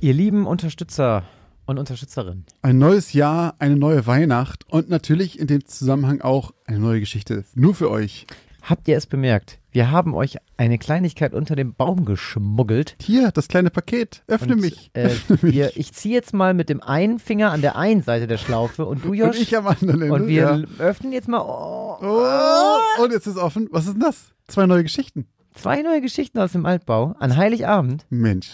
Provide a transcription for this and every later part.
Ihr lieben Unterstützer und Unterstützerinnen. Ein neues Jahr, eine neue Weihnacht und natürlich in dem Zusammenhang auch eine neue Geschichte. Nur für euch. Habt ihr es bemerkt? Wir haben euch eine Kleinigkeit unter dem Baum geschmuggelt. Hier, das kleine Paket. Öffne Und, mich. Äh, Öffne mich. wir, ich ziehe jetzt mal mit dem einen Finger an der einen Seite der Schlaufe und du, Josh. und ich am anderen Ende. und wir ja. öffnen jetzt mal oh, Oh, und jetzt ist offen. Was ist denn das? Zwei neue Geschichten. Zwei neue Geschichten aus dem Altbau an Heiligabend. Mensch.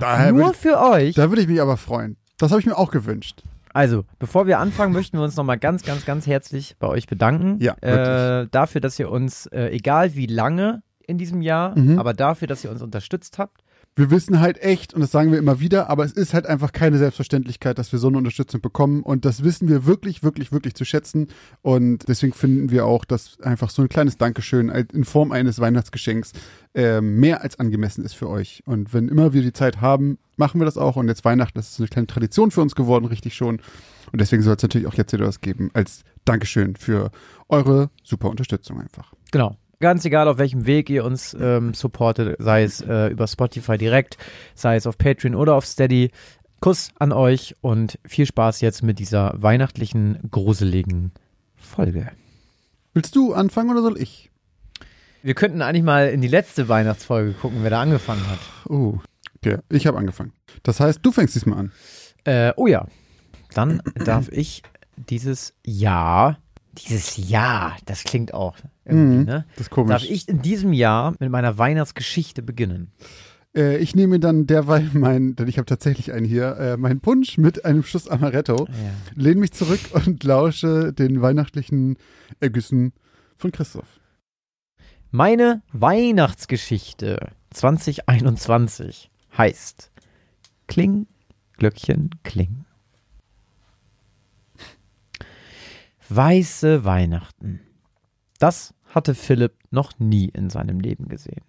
Daher Nur ich, für euch. da würde ich mich aber freuen. Das habe ich mir auch gewünscht. Also, bevor wir anfangen, möchten wir uns nochmal ganz, ganz, ganz herzlich bei euch bedanken. Ja, äh, dafür, dass ihr uns, äh, egal wie lange in diesem Jahr, Mhm. aber dafür, dass ihr uns unterstützt habt. Wir wissen halt echt, und das sagen wir immer wieder, aber es ist halt einfach keine Selbstverständlichkeit, dass wir so eine Unterstützung bekommen. Und das wissen wir wirklich, wirklich, wirklich zu schätzen. Und deswegen finden wir auch, dass einfach so ein kleines Dankeschön in Form eines Weihnachtsgeschenks äh, mehr als angemessen ist für euch. Und wenn immer wir die Zeit haben, machen wir das auch. Und jetzt Weihnachten, das ist eine kleine Tradition für uns geworden, richtig schon. Und deswegen soll es natürlich auch jetzt wieder was geben als Dankeschön für eure super Unterstützung einfach. Genau. Ganz egal, auf welchem Weg ihr uns ähm, supportet, sei es äh, über Spotify direkt, sei es auf Patreon oder auf Steady. Kuss an euch und viel Spaß jetzt mit dieser weihnachtlichen, gruseligen Folge. Willst du anfangen oder soll ich? Wir könnten eigentlich mal in die letzte Weihnachtsfolge gucken, wer da angefangen hat. Oh, okay. Ich habe angefangen. Das heißt, du fängst diesmal an. Äh, oh ja. Dann darf ich dieses Jahr, dieses Jahr, das klingt auch irgendwie, Mhm, ne? Das ist komisch. Darf ich in diesem Jahr mit meiner Weihnachtsgeschichte beginnen? Äh, ich nehme dann derweil mein, denn ich habe tatsächlich einen hier, äh, meinen Punsch mit einem Schuss Amaretto, Ja. lehne mich zurück und lausche den weihnachtlichen Ergüssen von Christoph. Meine Weihnachtsgeschichte 2021 heißt Kling, Glöckchen, Kling. Weiße Weihnachten. Das hatte Philipp noch nie in seinem Leben gesehen.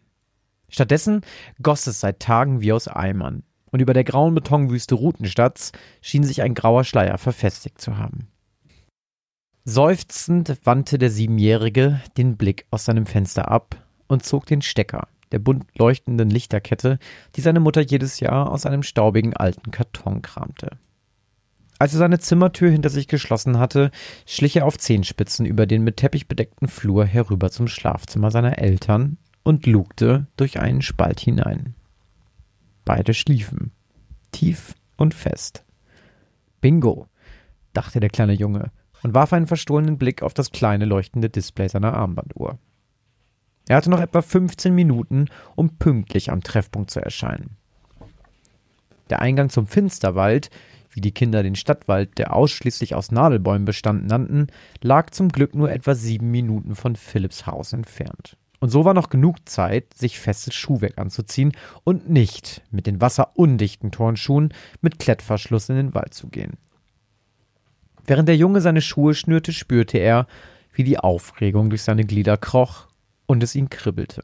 Stattdessen goss es seit Tagen wie aus Eimern, und über der grauen Betonwüste Rutenstadts schien sich ein grauer Schleier verfestigt zu haben. Seufzend wandte der Siebenjährige den Blick aus seinem Fenster ab und zog den Stecker der bunt leuchtenden Lichterkette, die seine Mutter jedes Jahr aus einem staubigen alten Karton kramte. Als er seine Zimmertür hinter sich geschlossen hatte, schlich er auf Zehenspitzen über den mit Teppich bedeckten Flur herüber zum Schlafzimmer seiner Eltern und lugte durch einen Spalt hinein. Beide schliefen, tief und fest. Bingo, dachte der kleine Junge und warf einen verstohlenen Blick auf das kleine leuchtende Display seiner Armbanduhr. Er hatte noch etwa 15 Minuten, um pünktlich am Treffpunkt zu erscheinen. Der Eingang zum Finsterwald, wie die Kinder den Stadtwald, der ausschließlich aus Nadelbäumen bestand, nannten, lag zum Glück nur etwa sieben Minuten von Philipps Haus entfernt. Und so war noch genug Zeit, sich festes Schuhwerk anzuziehen und nicht mit den wasserundichten Turnschuhen mit Klettverschluss in den Wald zu gehen. Während der Junge seine Schuhe schnürte, spürte er, wie die Aufregung durch seine Glieder kroch und es ihn kribbelte.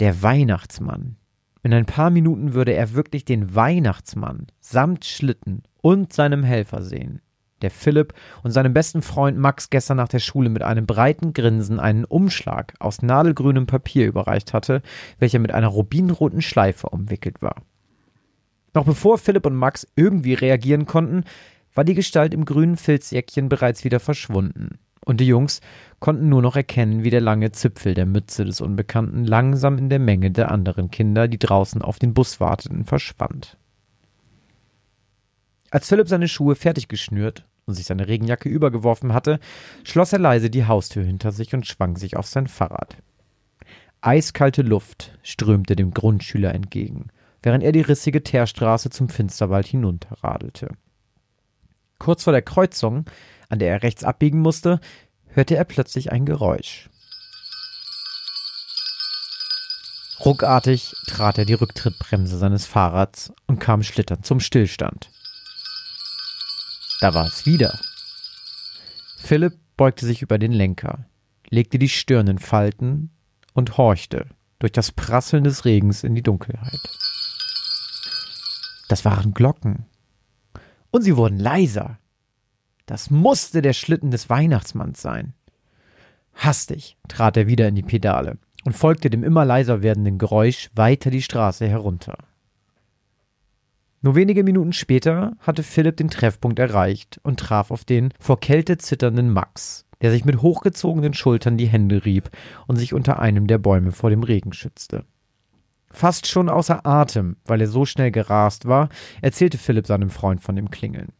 Der Weihnachtsmann. In ein paar Minuten würde er wirklich den Weihnachtsmann samt Schlitten und seinem Helfer sehen, der Philipp und seinem besten Freund Max gestern nach der Schule mit einem breiten Grinsen einen Umschlag aus nadelgrünem Papier überreicht hatte, welcher mit einer rubinroten Schleife umwickelt war. Noch bevor Philipp und Max irgendwie reagieren konnten, war die Gestalt im grünen Filzjäckchen bereits wieder verschwunden, und die Jungs konnten nur noch erkennen, wie der lange Zipfel der Mütze des Unbekannten langsam in der Menge der anderen Kinder, die draußen auf den Bus warteten, verschwand. Als Philipp seine Schuhe fertig geschnürt und sich seine Regenjacke übergeworfen hatte, schloss er leise die Haustür hinter sich und schwang sich auf sein Fahrrad. Eiskalte Luft strömte dem Grundschüler entgegen, während er die rissige Teerstraße zum Finsterwald hinunterradelte. Kurz vor der Kreuzung, an der er rechts abbiegen musste, hörte er plötzlich ein Geräusch. Ruckartig trat er die Rücktrittbremse seines Fahrrads und kam schlitternd zum Stillstand. Da war es wieder. Philipp beugte sich über den Lenker, legte die Stirn in Falten und horchte durch das Prasseln des Regens in die Dunkelheit. Das waren Glocken. Und sie wurden leiser. Das musste der Schlitten des Weihnachtsmanns sein. Hastig trat er wieder in die Pedale und folgte dem immer leiser werdenden Geräusch weiter die Straße herunter. Nur wenige Minuten später hatte Philipp den Treffpunkt erreicht und traf auf den vor Kälte zitternden Max, der sich mit hochgezogenen Schultern die Hände rieb und sich unter einem der Bäume vor dem Regen schützte. Fast schon außer Atem, weil er so schnell gerast war, erzählte Philipp seinem Freund von dem Klingeln.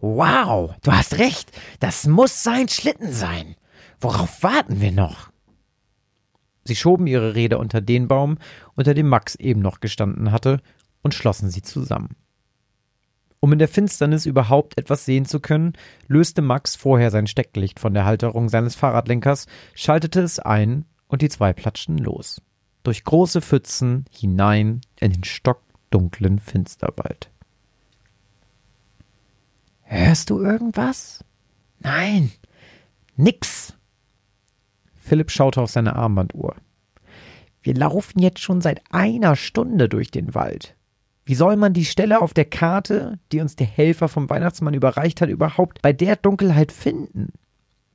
Wow, du hast recht, das muss sein Schlitten sein. Worauf warten wir noch? Sie schoben ihre Rede unter den Baum, unter dem Max eben noch gestanden hatte, und schlossen sie zusammen. Um in der Finsternis überhaupt etwas sehen zu können, löste Max vorher sein Stecklicht von der Halterung seines Fahrradlenkers, schaltete es ein und die zwei platschten los. Durch große Pfützen hinein in den stockdunklen Finsterwald. Hörst du irgendwas? Nein, nix. Philipp schaute auf seine Armbanduhr. Wir laufen jetzt schon seit einer Stunde durch den Wald. Wie soll man die Stelle auf der Karte, die uns der Helfer vom Weihnachtsmann überreicht hat, überhaupt bei der Dunkelheit finden?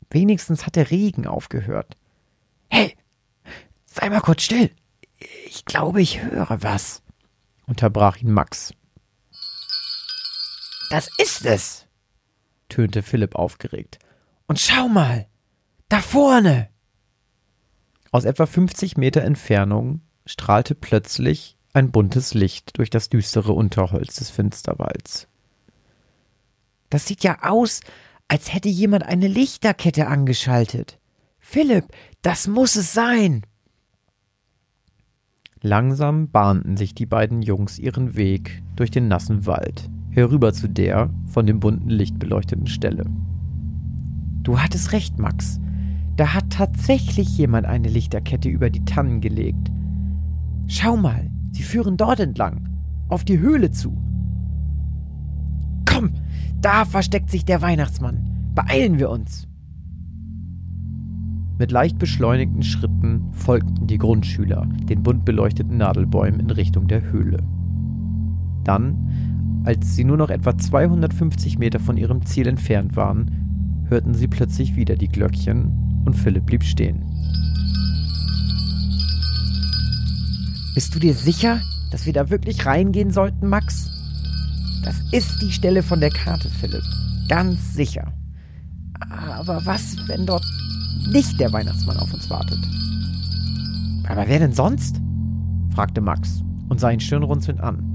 Wenigstens hat der Regen aufgehört. Hey, sei mal kurz still. Ich glaube, ich höre was, unterbrach ihn Max. Das ist es, tönte Philipp aufgeregt. Und schau mal, da vorne. Aus etwa 50 Meter Entfernung strahlte plötzlich ein buntes Licht durch das düstere Unterholz des Finsterwalds. Das sieht ja aus, als hätte jemand eine Lichterkette angeschaltet. Philipp, das muss es sein. Langsam bahnten sich die beiden Jungs ihren Weg durch den nassen Wald, herüber zu der von dem bunten Licht beleuchteten Stelle. Du hattest recht, Max. Da hat tatsächlich jemand eine Lichterkette über die Tannen gelegt. Schau mal, Sie führen dort entlang, auf die Höhle zu. Komm, da versteckt sich der Weihnachtsmann. Beeilen wir uns. Mit leicht beschleunigten Schritten folgten die Grundschüler den bunt beleuchteten Nadelbäumen in Richtung der Höhle. Dann, als sie nur noch etwa 250 Meter von ihrem Ziel entfernt waren, hörten sie plötzlich wieder die Glöckchen und Philipp blieb stehen. Bist du dir sicher, dass wir da wirklich reingehen sollten, Max? Das ist die Stelle von der Karte, Philipp. Ganz sicher. Aber was, wenn dort nicht der Weihnachtsmann auf uns wartet? Aber wer denn sonst? fragte Max und sah ihn stirnrunzelnd an.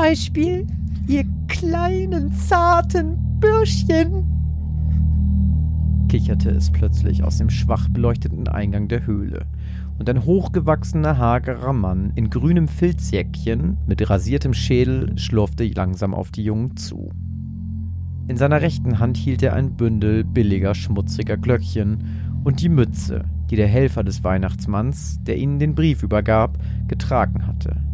Beispiel, ihr kleinen, zarten Bürschchen kicherte es plötzlich aus dem schwach beleuchteten Eingang der Höhle, und ein hochgewachsener, hagerer Mann in grünem Filzjäckchen mit rasiertem Schädel schlurfte langsam auf die Jungen zu. In seiner rechten Hand hielt er ein Bündel billiger, schmutziger Glöckchen und die Mütze, die der Helfer des Weihnachtsmanns, der ihnen den Brief übergab, getragen hatte.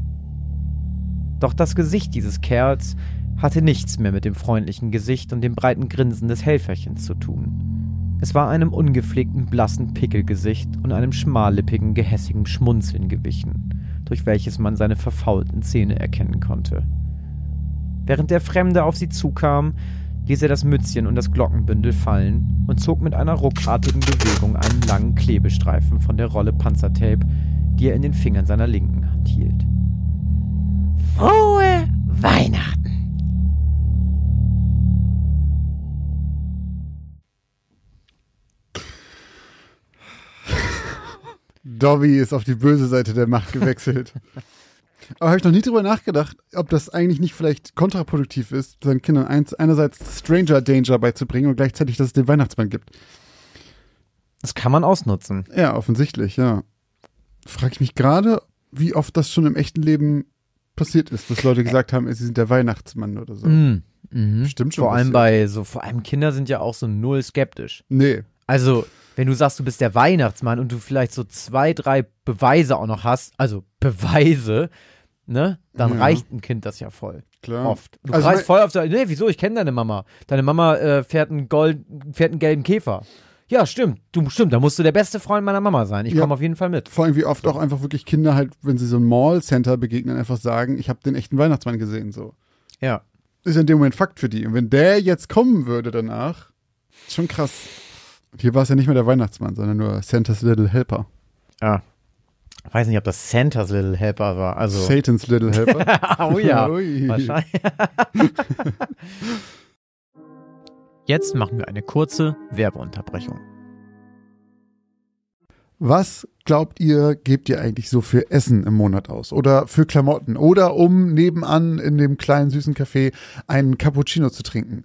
Doch das Gesicht dieses Kerls hatte nichts mehr mit dem freundlichen Gesicht und dem breiten Grinsen des Helferchens zu tun. Es war einem ungepflegten, blassen Pickelgesicht und einem schmallippigen, gehässigen Schmunzeln gewichen, durch welches man seine verfaulten Zähne erkennen konnte. Während der Fremde auf sie zukam, ließ er das Mützchen und das Glockenbündel fallen und zog mit einer ruckartigen Bewegung einen langen Klebestreifen von der Rolle Panzertape, die er in den Fingern seiner linken Hand hielt. Frohe Weihnachten! Dobby ist auf die böse Seite der Macht gewechselt. Aber habe ich noch nie drüber nachgedacht, ob das eigentlich nicht vielleicht kontraproduktiv ist, seinen Kindern eins, einerseits Stranger Danger beizubringen und gleichzeitig, dass es den Weihnachtsmann gibt. Das kann man ausnutzen. Ja, offensichtlich, ja. Frage ich mich gerade, wie oft das schon im echten Leben passiert ist, dass Leute gesagt haben, sie sind der Weihnachtsmann oder so. Mm, mhm. Stimmt schon. Vor allem bei so, vor allem Kinder sind ja auch so null skeptisch. Nee. Also, wenn du sagst, du bist der Weihnachtsmann und du vielleicht so zwei, drei Beweise auch noch hast, also Beweise, ne, dann ja. reicht ein Kind das ja voll. Klar. Oft. Du also kreist voll auf der, nee, wieso, ich kenne deine Mama. Deine Mama äh, fährt, einen Gold, fährt einen gelben Käfer. Ja, stimmt. Du stimmt, da musst du der beste Freund meiner Mama sein. Ich ja, komme auf jeden Fall mit. Vor allem wie oft auch einfach wirklich Kinder halt, wenn sie so ein Mall-Center begegnen, einfach sagen, ich habe den echten Weihnachtsmann gesehen so. Ja. Ist in dem Moment Fakt für die. Und wenn der jetzt kommen würde danach, schon krass. Hier war es ja nicht mehr der Weihnachtsmann, sondern nur Santa's Little Helper. Ja. weiß nicht, ob das Santa's Little Helper war. Also Satan's Little Helper. oh ja, wahrscheinlich. Jetzt machen wir eine kurze Werbeunterbrechung. Was glaubt ihr, gebt ihr eigentlich so für Essen im Monat aus? Oder für Klamotten? Oder um nebenan in dem kleinen süßen Café einen Cappuccino zu trinken?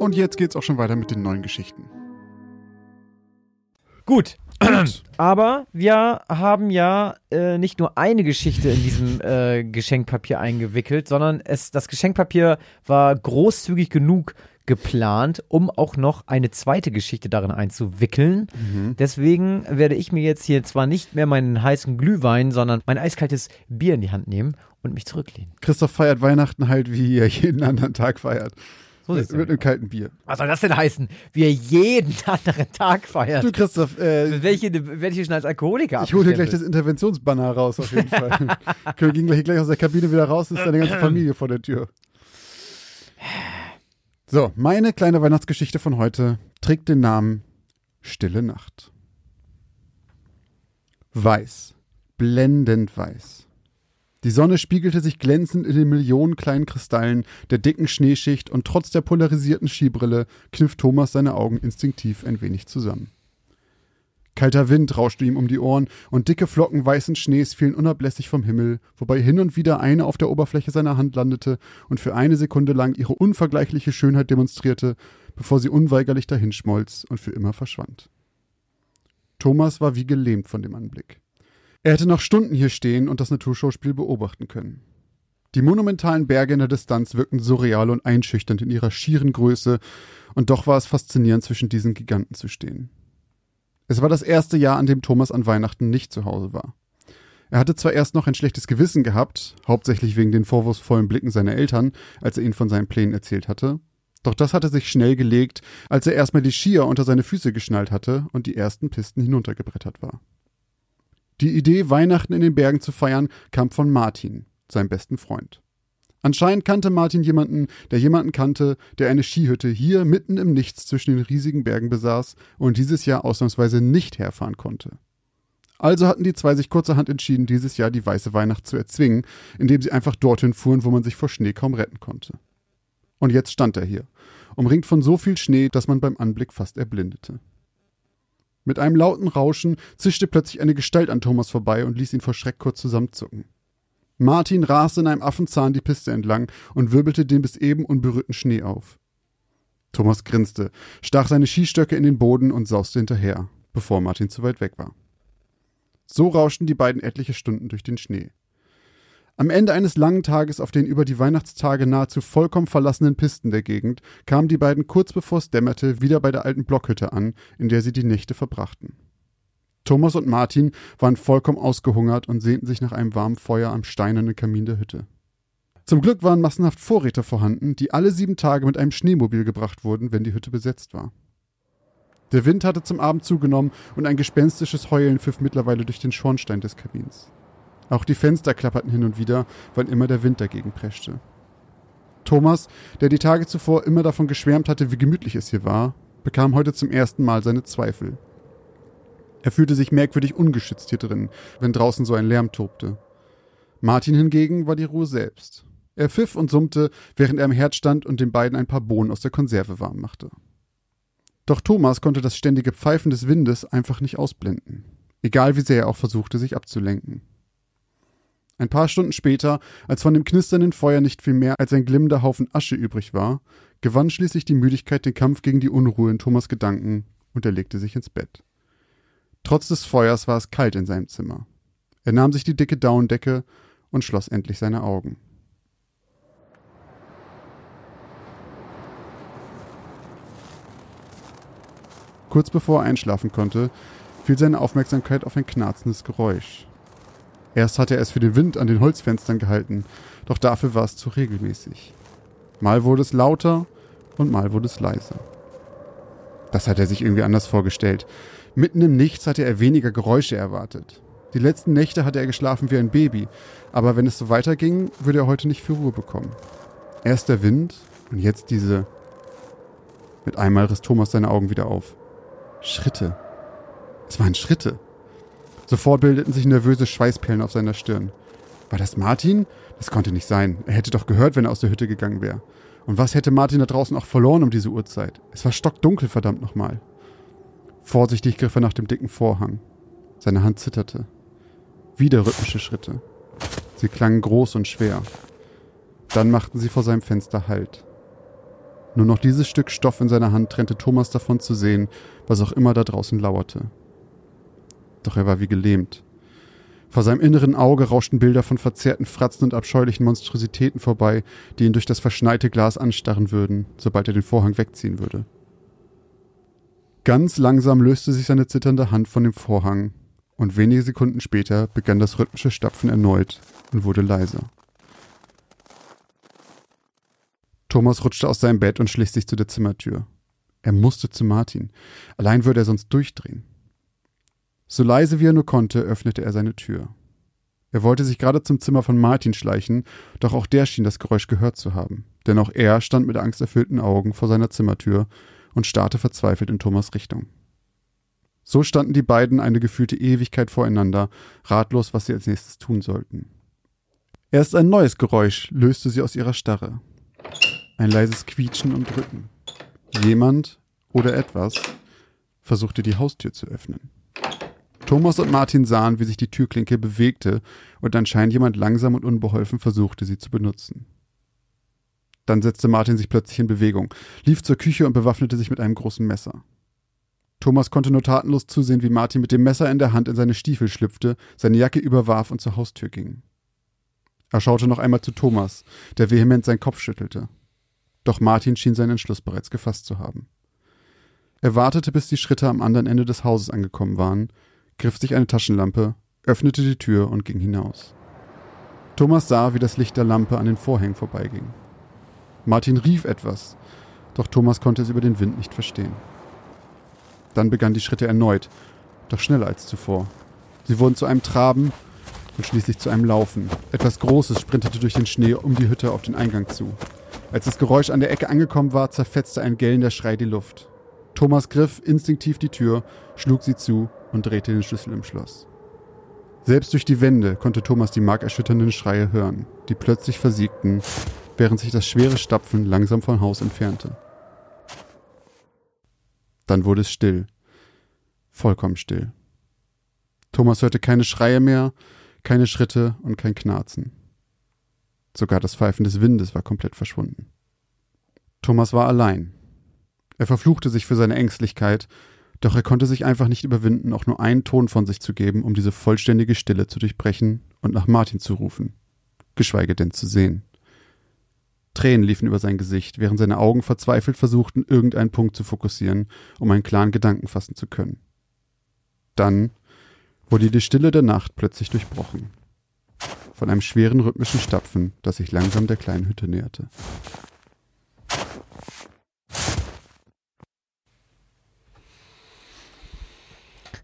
Und jetzt geht's auch schon weiter mit den neuen Geschichten. Gut. Aber wir haben ja äh, nicht nur eine Geschichte in diesem äh, Geschenkpapier eingewickelt, sondern es, das Geschenkpapier war großzügig genug geplant, um auch noch eine zweite Geschichte darin einzuwickeln. Deswegen werde ich mir jetzt hier zwar nicht mehr meinen heißen Glühwein, sondern mein eiskaltes Bier in die Hand nehmen und mich zurücklehnen. Christoph feiert Weihnachten halt, wie er jeden anderen Tag feiert. So sieht's mit aus. einem kalten Bier. Was soll das denn heißen? Wie er jeden anderen Tag feiert. Du, Christoph, äh, welche ich schon als Alkoholiker ich hole dir gleich das? Interventionsbanner raus, auf jeden Fall. Wir gehen gleich, gleich aus der Kabine wieder raus, ist deine ganze Familie vor der Tür. So, meine kleine Weihnachtsgeschichte von heute trägt den Namen Stille Nacht. Weiß, blendend weiß. Die Sonne spiegelte sich glänzend in den Millionen kleinen Kristallen der dicken Schneeschicht und trotz der polarisierten Skibrille kniff Thomas seine Augen instinktiv ein wenig zusammen. Kalter Wind rauschte ihm um die Ohren und dicke Flocken weißen Schnees fielen unablässig vom Himmel, wobei hin und wieder eine auf der Oberfläche seiner Hand landete und für eine Sekunde lang ihre unvergleichliche Schönheit demonstrierte, bevor sie unweigerlich dahinschmolz und für immer verschwand. Thomas war wie gelähmt von dem Anblick. Er hätte noch Stunden hier stehen und das Naturschauspiel beobachten können. Die monumentalen Berge in der Distanz wirkten surreal und einschüchternd in ihrer schieren Größe, und doch war es faszinierend, zwischen diesen Giganten zu stehen. Es war das erste Jahr, an dem Thomas an Weihnachten nicht zu Hause war. Er hatte zwar erst noch ein schlechtes Gewissen gehabt, hauptsächlich wegen den vorwurfsvollen Blicken seiner Eltern, als er ihnen von seinen Plänen erzählt hatte, doch das hatte sich schnell gelegt, als er erstmal die Skier unter seine Füße geschnallt hatte und die ersten Pisten hinuntergebrettert war. Die Idee, Weihnachten in den Bergen zu feiern, kam von Martin, seinem besten Freund. Anscheinend kannte Martin jemanden, der jemanden kannte, der eine Skihütte hier mitten im Nichts zwischen den riesigen Bergen besaß und dieses Jahr ausnahmsweise nicht herfahren konnte. Also hatten die zwei sich kurzerhand entschieden, dieses Jahr die weiße Weihnacht zu erzwingen, indem sie einfach dorthin fuhren, wo man sich vor Schnee kaum retten konnte. Und jetzt stand er hier, umringt von so viel Schnee, dass man beim Anblick fast erblindete. Mit einem lauten Rauschen zischte plötzlich eine Gestalt an Thomas vorbei und ließ ihn vor Schreck kurz zusammenzucken. Martin raste in einem Affenzahn die Piste entlang und wirbelte den bis eben unberührten Schnee auf. Thomas grinste, stach seine Skistöcke in den Boden und sauste hinterher, bevor Martin zu weit weg war. So rauschten die beiden etliche Stunden durch den Schnee. Am Ende eines langen Tages auf den über die Weihnachtstage nahezu vollkommen verlassenen Pisten der Gegend kamen die beiden kurz bevor es dämmerte wieder bei der alten Blockhütte an, in der sie die Nächte verbrachten. Thomas und Martin waren vollkommen ausgehungert und sehnten sich nach einem warmen Feuer am steinernen Kamin der Hütte. Zum Glück waren massenhaft Vorräte vorhanden, die alle sieben Tage mit einem Schneemobil gebracht wurden, wenn die Hütte besetzt war. Der Wind hatte zum Abend zugenommen und ein gespenstisches Heulen pfiff mittlerweile durch den Schornstein des Kabins. Auch die Fenster klapperten hin und wieder, wann immer der Wind dagegen preschte. Thomas, der die Tage zuvor immer davon geschwärmt hatte, wie gemütlich es hier war, bekam heute zum ersten Mal seine Zweifel. Er fühlte sich merkwürdig ungeschützt hier drin, wenn draußen so ein Lärm tobte. Martin hingegen war die Ruhe selbst. Er pfiff und summte, während er im Herd stand und den beiden ein paar Bohnen aus der Konserve warm machte. Doch Thomas konnte das ständige Pfeifen des Windes einfach nicht ausblenden, egal wie sehr er auch versuchte, sich abzulenken. Ein paar Stunden später, als von dem knisternden Feuer nicht viel mehr als ein glimmender Haufen Asche übrig war, gewann schließlich die Müdigkeit den Kampf gegen die Unruhe in Thomas Gedanken und er legte sich ins Bett. Trotz des Feuers war es kalt in seinem Zimmer. Er nahm sich die dicke Daunendecke und schloss endlich seine Augen. Kurz bevor er einschlafen konnte, fiel seine Aufmerksamkeit auf ein knarzendes Geräusch. Erst hatte er es für den Wind an den Holzfenstern gehalten, doch dafür war es zu regelmäßig. Mal wurde es lauter und mal wurde es leiser. Das hat er sich irgendwie anders vorgestellt. Mitten im Nichts hatte er weniger Geräusche erwartet. Die letzten Nächte hatte er geschlafen wie ein Baby, aber wenn es so weiterging, würde er heute nicht für Ruhe bekommen. Erst der Wind und jetzt diese. Mit einmal riss Thomas seine Augen wieder auf. Schritte. Es waren Schritte. Sofort bildeten sich nervöse Schweißperlen auf seiner Stirn. War das Martin? Das konnte nicht sein. Er hätte doch gehört, wenn er aus der Hütte gegangen wäre. Und was hätte Martin da draußen auch verloren um diese Uhrzeit? Es war stockdunkel, verdammt nochmal. Vorsichtig griff er nach dem dicken Vorhang. Seine Hand zitterte. Wieder rhythmische Schritte. Sie klangen groß und schwer. Dann machten sie vor seinem Fenster Halt. Nur noch dieses Stück Stoff in seiner Hand trennte Thomas davon zu sehen, was auch immer da draußen lauerte doch er war wie gelähmt. Vor seinem inneren Auge rauschten Bilder von verzerrten Fratzen und abscheulichen Monstrositäten vorbei, die ihn durch das verschneite Glas anstarren würden, sobald er den Vorhang wegziehen würde. Ganz langsam löste sich seine zitternde Hand von dem Vorhang, und wenige Sekunden später begann das rhythmische Stapfen erneut und wurde leiser. Thomas rutschte aus seinem Bett und schlich sich zu der Zimmertür. Er musste zu Martin. Allein würde er sonst durchdrehen. So leise wie er nur konnte, öffnete er seine Tür. Er wollte sich gerade zum Zimmer von Martin schleichen, doch auch der schien das Geräusch gehört zu haben, denn auch er stand mit angsterfüllten Augen vor seiner Zimmertür und starrte verzweifelt in Thomas Richtung. So standen die beiden eine gefühlte Ewigkeit voreinander, ratlos, was sie als nächstes tun sollten. Erst ein neues Geräusch löste sie aus ihrer Starre. Ein leises Quietschen und Drücken. Jemand oder etwas versuchte die Haustür zu öffnen. Thomas und Martin sahen, wie sich die Türklinke bewegte und anscheinend jemand langsam und unbeholfen versuchte, sie zu benutzen. Dann setzte Martin sich plötzlich in Bewegung, lief zur Küche und bewaffnete sich mit einem großen Messer. Thomas konnte nur tatenlos zusehen, wie Martin mit dem Messer in der Hand in seine Stiefel schlüpfte, seine Jacke überwarf und zur Haustür ging. Er schaute noch einmal zu Thomas, der vehement seinen Kopf schüttelte. Doch Martin schien seinen Entschluss bereits gefasst zu haben. Er wartete, bis die Schritte am anderen Ende des Hauses angekommen waren, griff sich eine Taschenlampe, öffnete die Tür und ging hinaus. Thomas sah, wie das Licht der Lampe an den Vorhängen vorbeiging. Martin rief etwas, doch Thomas konnte es über den Wind nicht verstehen. Dann begannen die Schritte erneut, doch schneller als zuvor. Sie wurden zu einem Traben und schließlich zu einem Laufen. Etwas Großes sprintete durch den Schnee um die Hütte auf den Eingang zu. Als das Geräusch an der Ecke angekommen war, zerfetzte ein gellender Schrei die Luft. Thomas griff instinktiv die Tür, schlug sie zu und drehte den Schlüssel im Schloss. Selbst durch die Wände konnte Thomas die markerschütternden Schreie hören, die plötzlich versiegten, während sich das schwere Stapfen langsam vom Haus entfernte. Dann wurde es still, vollkommen still. Thomas hörte keine Schreie mehr, keine Schritte und kein Knarzen. Sogar das Pfeifen des Windes war komplett verschwunden. Thomas war allein. Er verfluchte sich für seine Ängstlichkeit doch er konnte sich einfach nicht überwinden, auch nur einen Ton von sich zu geben, um diese vollständige Stille zu durchbrechen und nach Martin zu rufen, geschweige denn zu sehen. Tränen liefen über sein Gesicht, während seine Augen verzweifelt versuchten, irgendeinen Punkt zu fokussieren, um einen klaren Gedanken fassen zu können. Dann wurde die Stille der Nacht plötzlich durchbrochen. Von einem schweren rhythmischen Stapfen, das sich langsam der kleinen Hütte näherte.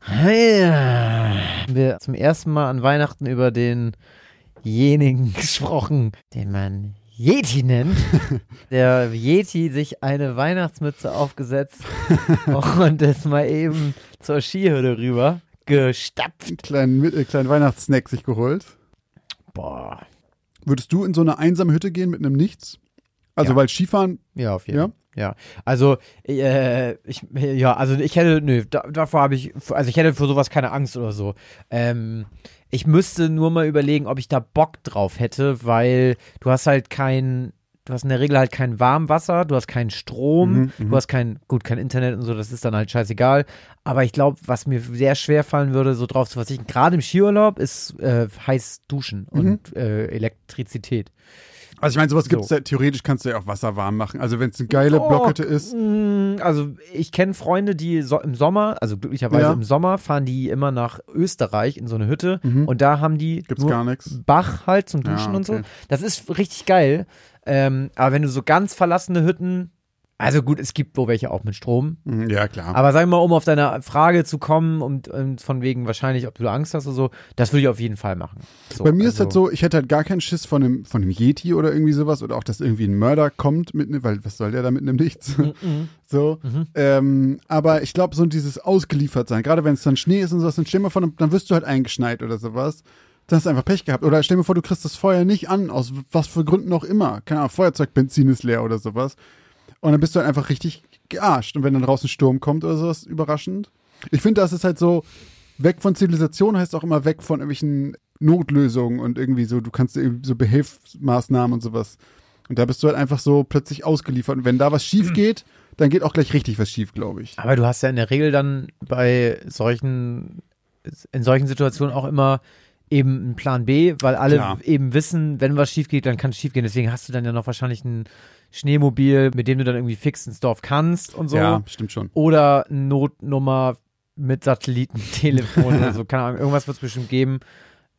Haben wir zum ersten Mal an Weihnachten über denjenigen gesprochen, den man Yeti nennt. Der Yeti sich eine Weihnachtsmütze aufgesetzt und ist mal eben zur Skihütte rüber gestapft. Einen kleinen, äh, kleinen Weihnachtssnack sich geholt. Boah. Würdest du in so eine einsame Hütte gehen mit einem Nichts? Also, Ja. weil Skifahren, Ja, auf jeden? Fall. Ja, also äh, ich ja, also ich hätte nö, da, davor habe ich also ich hätte für sowas keine Angst oder so. Ähm, ich müsste nur mal überlegen, ob ich da Bock drauf hätte, weil du hast halt kein du hast in der Regel halt kein Warmwasser, du hast keinen Strom, Mhm, mhm. du hast kein gut kein Internet und so, das ist dann halt scheißegal, aber ich glaube, was mir sehr schwer fallen würde, so drauf zu verzichten, gerade im Skiurlaub ist äh, heiß duschen Mhm. und äh, Elektrizität. Also ich meine, sowas gibt es So. ja, theoretisch kannst du ja auch Wasser warm machen. Also wenn es eine geile Oh, Blockhütte ist. Mm, Also ich kenne Freunde, die so im Sommer, also glücklicherweise Ja. im Sommer, fahren die immer nach Österreich in so eine Hütte Mhm. und da haben die Gibt's nur gar. Bach halt zum Ja, Duschen und so. okay. Das ist richtig geil. Ähm, aber wenn du so ganz verlassene Hütten, also gut, es gibt wo welche auch mit Strom. Mhm, Ja, klar. Aber sag mal, um auf deine Frage zu kommen und, und von wegen wahrscheinlich, ob du Angst hast oder so, das würde ich auf jeden Fall machen. So, Bei mir ist also- halt so, ich hätte halt gar keinen Schiss von einem, von einem Yeti oder irgendwie sowas oder auch, dass irgendwie ein Mörder kommt mit, ne- weil was soll der da mit einem Nichts? Mhm. so. Ähm, aber ich glaube, so dieses ausgeliefert sein, gerade wenn es dann Schnee ist und sowas, dann stell mal vor, dann wirst du halt eingeschneit oder sowas. Dann hast du einfach Pech gehabt. Oder stell dir vor, du kriegst das Feuer nicht an, aus was für Gründen auch immer. Keine Ahnung, Feuerzeugbenzin ist leer oder sowas. Und dann bist du halt einfach richtig gearscht. Und wenn dann draußen Sturm kommt oder sowas, überraschend. Ich finde, das ist halt so, weg von Zivilisation heißt auch immer weg von irgendwelchen Notlösungen und irgendwie so, du kannst so Behelfsmaßnahmen und sowas. Und da bist du halt einfach so plötzlich ausgeliefert. Und wenn da was schief geht, dann geht auch gleich richtig was schief, glaube ich. Aber du hast ja in der Regel dann bei solchen, in solchen Situationen auch immer eben einen Plan B, weil alle Klar. eben wissen, wenn was schief geht, dann kann es schief gehen. Deswegen hast du dann ja noch wahrscheinlich ein Schneemobil, mit dem du dann irgendwie fix ins Dorf kannst und so. Ja, stimmt schon. Oder Notnummer mit Satellitentelefon oder so. Keine Ahnung, irgendwas wird es bestimmt geben.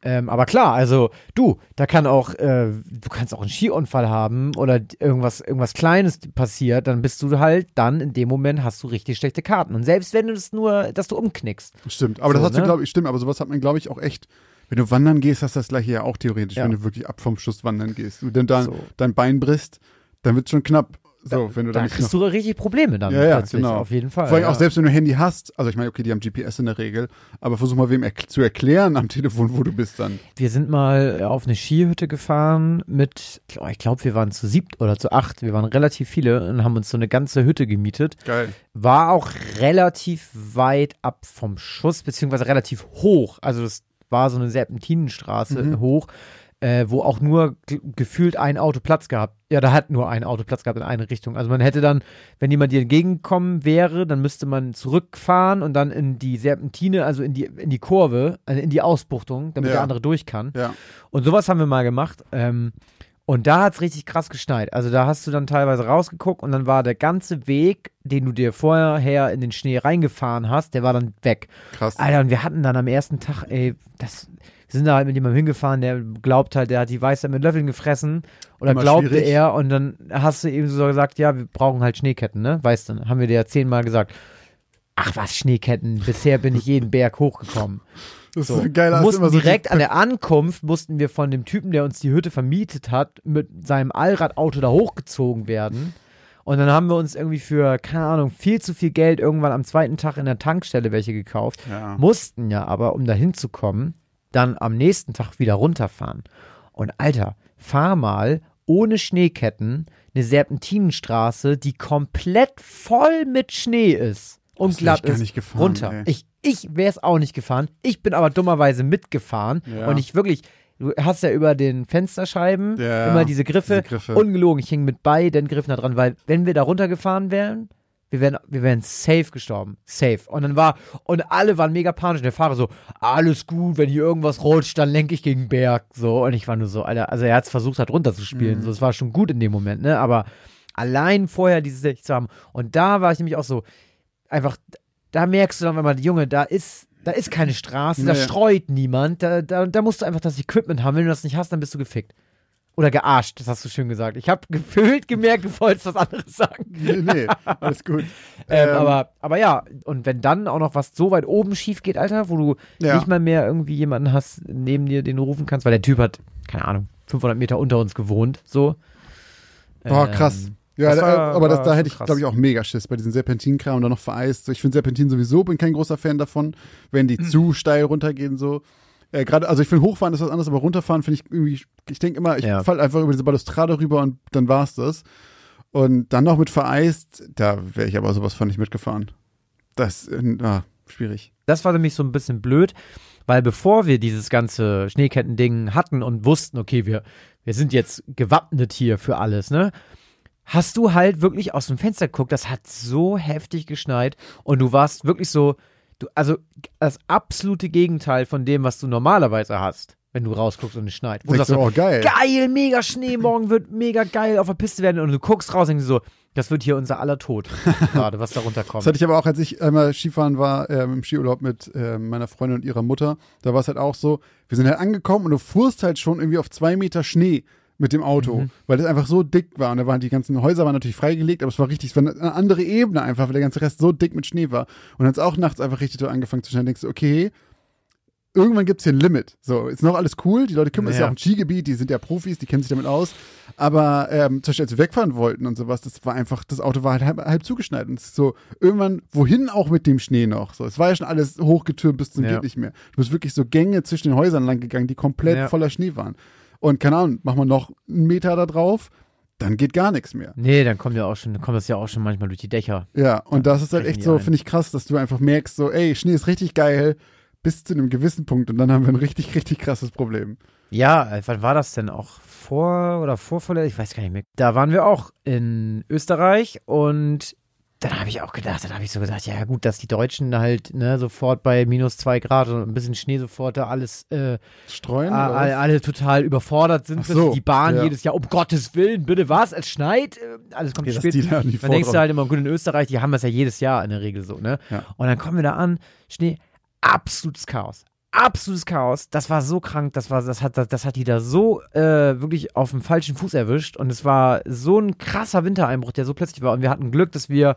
Ähm, aber klar, also du, da kann auch, äh, du kannst auch einen Skiunfall haben oder irgendwas, irgendwas Kleines passiert, dann bist du halt dann in dem Moment hast du richtig schlechte Karten. Und selbst wenn du das nur, dass du umknickst. Stimmt. Aber So, das hast du, ne? glaube ich, stimmt. Aber sowas hat man, glaube ich, auch echt. Wenn du wandern gehst, hast du das gleiche ja auch theoretisch, Ja. wenn du wirklich ab vom Schuss wandern gehst. Und dann dein, So. dein Bein brichst, dann wird es schon knapp. So, wenn du Da noch kriegst du richtig Probleme dann Ja, ja, genau. auf jeden Fall. Vor allem ja. auch selbst wenn du ein Handy hast, also ich meine, okay, die haben GPS in der Regel, aber versuch mal wem erk zu erklären am Telefon, wo du bist dann. Wir sind mal auf eine Skihütte gefahren mit, oh, ich glaube, wir waren zu siebt oder zu acht. Wir waren relativ viele und haben uns so eine ganze Hütte gemietet. Geil. War auch relativ weit ab vom Schuss, beziehungsweise relativ hoch. Also das war so eine Serpentinenstraße Mhm. hoch, äh, wo auch nur ge- gefühlt ein Auto Platz gehabt. Ja, da hat nur ein Auto Platz gehabt in eine Richtung. Also man hätte dann, wenn jemand dir entgegenkommen wäre, dann müsste man zurückfahren und dann in die Serpentine, also in die, in die Kurve, also in die Ausbuchtung, damit Ja. der andere durch kann. Ja. Und sowas haben wir mal gemacht. Ähm, und da hat's richtig krass geschneit. Also da hast du dann teilweise rausgeguckt und dann war der ganze Weg, den du dir vorher in den Schnee reingefahren hast, der war dann weg. Krass. Alter, und wir hatten dann am ersten Tag, ey, das, wir sind da halt mit jemandem hingefahren, der glaubt halt, der hat die Weisheit mit Löffeln gefressen. Oder Immer glaubte schwierig. er und dann hast du eben so gesagt, ja, wir brauchen halt Schneeketten, ne? Weißt du, haben wir dir ja zehnmal gesagt. Ach was, Schneeketten, bisher bin ich jeden Berg hochgekommen. Das So. ist geil. hast du mussten immer so direkt an der Ankunft, mussten wir von dem Typen, der uns die Hütte vermietet hat, mit seinem Allradauto da hochgezogen werden. Und dann haben wir uns irgendwie für, keine Ahnung, viel zu viel Geld irgendwann am zweiten Tag in der Tankstelle welche gekauft. Ja. Mussten ja aber, um da hinzukommen, dann am nächsten Tag wieder runterfahren. Und Alter, fahr mal ohne Schneeketten eine Serpentinenstraße, die komplett voll mit Schnee ist und Das glatt ist, nicht gefahren, runter. ey. Ich, ich wäre es auch nicht gefahren. Ich bin aber dummerweise mitgefahren Ja. und ich wirklich, du hast ja über den Fensterscheiben Ja, immer diese Griffe, diese Griffe. ungelogen, ich hing mit beiden Griffen da dran, weil wenn wir da runtergefahren wären, wir wären, wir wären safe gestorben. Safe. Und dann war, und alle waren mega panisch. Und der Fahrer so, alles gut, wenn hier irgendwas rutscht, dann lenke ich gegen den Berg. So. Und ich war nur so, Alter, also er hat es versucht, halt runterzuspielen. Mhm. So, es war schon gut in dem Moment, ne? Aber allein vorher diese Sicht zu haben. Und da war ich nämlich auch so, einfach, da merkst du dann, wenn man, Junge, da ist, da ist keine Straße, da Nee. streut niemand, da, da, da musst du einfach das Equipment haben. Wenn du das nicht hast, dann bist du gefickt. Oder gearscht, das hast du schön gesagt. Ich habe gefühlt gemerkt, du wolltest was anderes sagen. Nee, nee, alles gut. Ähm, Ähm, aber, aber ja, und wenn dann auch noch was so weit oben schief geht, Alter, wo du Ja. nicht mal mehr irgendwie jemanden hast neben dir, den du rufen kannst, weil der Typ hat, keine Ahnung, 500 Meter unter uns gewohnt, so. Boah, Ähm, krass. Ja, das da, war- aber das, war da hätte ich, glaube ich, auch mega Schiss bei diesen Serpentinkram und dann noch vereist. Ich finde Serpentin sowieso, bin kein großer Fan davon, wenn die zu steil runtergehen, so. Äh, Gerade, also ich finde Hochfahren ist was anderes, aber runterfahren finde ich irgendwie, ich denke immer, ich Ja. fall einfach über diese Balustrade rüber und dann war's das. Und dann noch mit vereist, da wäre ich aber sowas von nicht mitgefahren. Das, äh, ah, schwierig. Das war nämlich so ein bisschen blöd, weil bevor wir dieses ganze Schneeketten-Ding hatten und wussten, okay, wir, wir sind jetzt gewappnet hier für alles, ne? Hast du halt wirklich aus dem Fenster geguckt, das hat so heftig geschneit und du warst wirklich so, du, also das absolute Gegenteil von dem, was du normalerweise hast, wenn du rausguckst und es schneit. Wo du sagst so, oh, geil. geil, mega Schnee, morgen wird mega geil auf der Piste werden und du guckst raus und denkst so, das wird hier unser aller Tod gerade, was da runterkommt. Das hatte ich aber auch, als ich einmal Skifahren war, ähm, im Skiurlaub mit ähm, meiner Freundin und ihrer Mutter. Da war es halt auch so, wir sind halt angekommen und du fuhrst halt schon irgendwie auf zwei Meter Schnee mit dem Auto, Mhm. weil das einfach so dick war. Und da waren die ganzen Häuser waren natürlich freigelegt, aber es war richtig, es war eine andere Ebene einfach, weil der ganze Rest so dick mit Schnee war. Und dann hat es auch nachts einfach richtig angefangen zu schneien. Denkst du, okay, irgendwann gibt es hier ein Limit. So, ist noch alles cool, die Leute kümmern, ist ja Ja. auch ein Skigebiet, die sind ja Profis, die kennen sich damit aus. Aber ähm, zum Beispiel, als wir wegfahren wollten und sowas, das war einfach, das Auto war halt halb, halb zugeschneit. Und es ist so, irgendwann, wohin auch mit dem Schnee noch? So, es war ja schon alles hochgetürmt bis zum Ja. geht nicht mehr. Du bist wirklich so Gänge zwischen den Häusern lang gegangen, die komplett Ja. voller Schnee waren. Und keine Ahnung, machen wir noch einen Meter da drauf, dann geht gar nichts mehr. Nee, dann kommt ja auch schon, kommt das ja auch schon manchmal durch die Dächer. Ja, und das ist halt echt so, finde ich krass, dass du einfach merkst, so, ey, Schnee ist richtig geil, bis zu einem gewissen Punkt und dann haben wir ein richtig, richtig krasses Problem. Ja, äh, wann war das denn auch? Vor oder vorvorletztes? Ich weiß gar nicht mehr. Da waren wir auch in Österreich und dann habe ich auch gedacht, dann habe ich so gesagt, ja gut, dass die Deutschen halt ne, sofort bei minus zwei Grad und ein bisschen Schnee sofort da alles äh, Streuen? a- was? alle, total überfordert sind. So, die Bahn ja. jedes Jahr, um Gottes Willen, bitte was? Es schneit, äh, alles kommt Ja, spät. die da nicht Dann denkst du halt immer, gut, in Österreich, die haben das ja jedes Jahr in der Regel so, ne? Ja. Und dann kommen wir da an, Schnee, absolutes Chaos. Absolutes Chaos. Das war so krank, das war, das hat, das, das hat die da so äh, wirklich auf dem falschen Fuß erwischt. Und es war so ein krasser Wintereinbruch, der so plötzlich war. Und wir hatten Glück, dass wir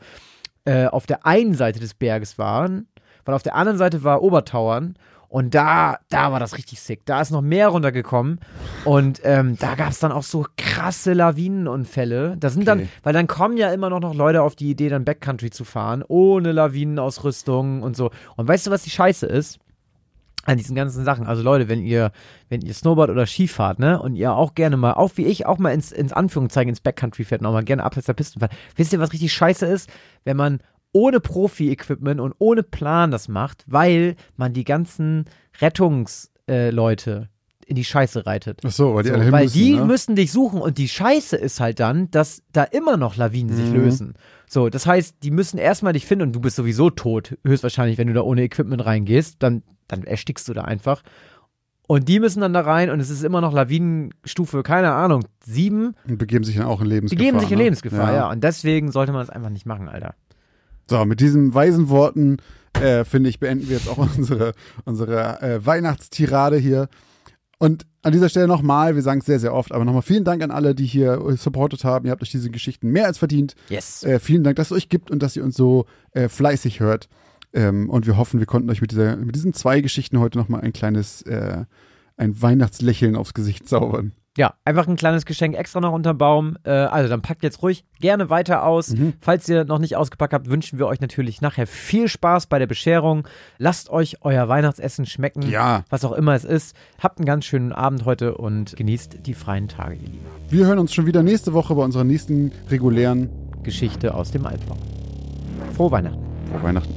äh, auf der einen Seite des Berges waren, weil auf der anderen Seite war Obertauern. Und da, da war das richtig sick. Da ist noch mehr runtergekommen. Und ähm, da gab es dann auch so krasse Lawinenunfälle. Da sind dann, Okay. weil dann kommen ja immer noch, noch Leute auf die Idee, dann Backcountry zu fahren, ohne Lawinenausrüstung und so. Und weißt du, was die Scheiße ist? An diesen ganzen Sachen. Also Leute, wenn ihr, wenn ihr Snowboard oder Ski fahrt, ne, und ihr auch gerne mal, auch wie ich, auch mal ins, ins Anführungszeichen ins Backcountry fährt und auch mal gerne abseits der Pisten fährt. Wisst ihr, was richtig scheiße ist? Wenn man ohne Profi-Equipment und ohne Plan das macht, weil man die ganzen Rettungsleute äh, in die Scheiße reitet. Ach so, weil die So, alle hin weil müssen, die ne? müssen dich suchen und die Scheiße ist halt dann, dass da immer noch Lawinen sich Mhm. lösen. So, das heißt, die müssen erstmal dich finden und du bist sowieso tot, höchstwahrscheinlich, wenn du da ohne Equipment reingehst, dann, dann erstickst du da einfach. Und die müssen dann da rein und es ist immer noch Lawinenstufe, keine Ahnung, sieben. Und begeben sich dann auch in Lebensgefahr. geben sich in ne? Lebensgefahr, ja. Und deswegen sollte man das einfach nicht machen, Alter. So, mit diesen weisen Worten, äh, finde ich, beenden wir jetzt auch unsere, unsere äh, Weihnachtstirade hier. Und an dieser Stelle nochmal, wir sagen es sehr, sehr oft, aber nochmal vielen Dank an alle, die hier äh, supportet haben. Ihr habt euch diese Geschichten mehr als verdient. Yes. Äh, vielen Dank, dass es euch gibt und dass ihr uns so äh, fleißig hört. Ähm, und wir hoffen, wir konnten euch mit, dieser, mit diesen zwei Geschichten heute nochmal ein kleines, äh, ein Weihnachtslächeln aufs Gesicht zaubern. Ja, einfach ein kleines Geschenk extra noch unterm Baum. Äh, also dann packt jetzt ruhig gerne weiter aus. Mhm. Falls ihr noch nicht ausgepackt habt, wünschen wir euch natürlich nachher viel Spaß bei der Bescherung. Lasst euch euer Weihnachtsessen schmecken, Ja. was auch immer es ist. Habt einen ganz schönen Abend heute und genießt die freien Tage, ihr Lieben. Wir hören uns schon wieder nächste Woche bei unserer nächsten regulären Geschichte aus dem Altbau. Frohe Weihnachten. Vor Weihnachten.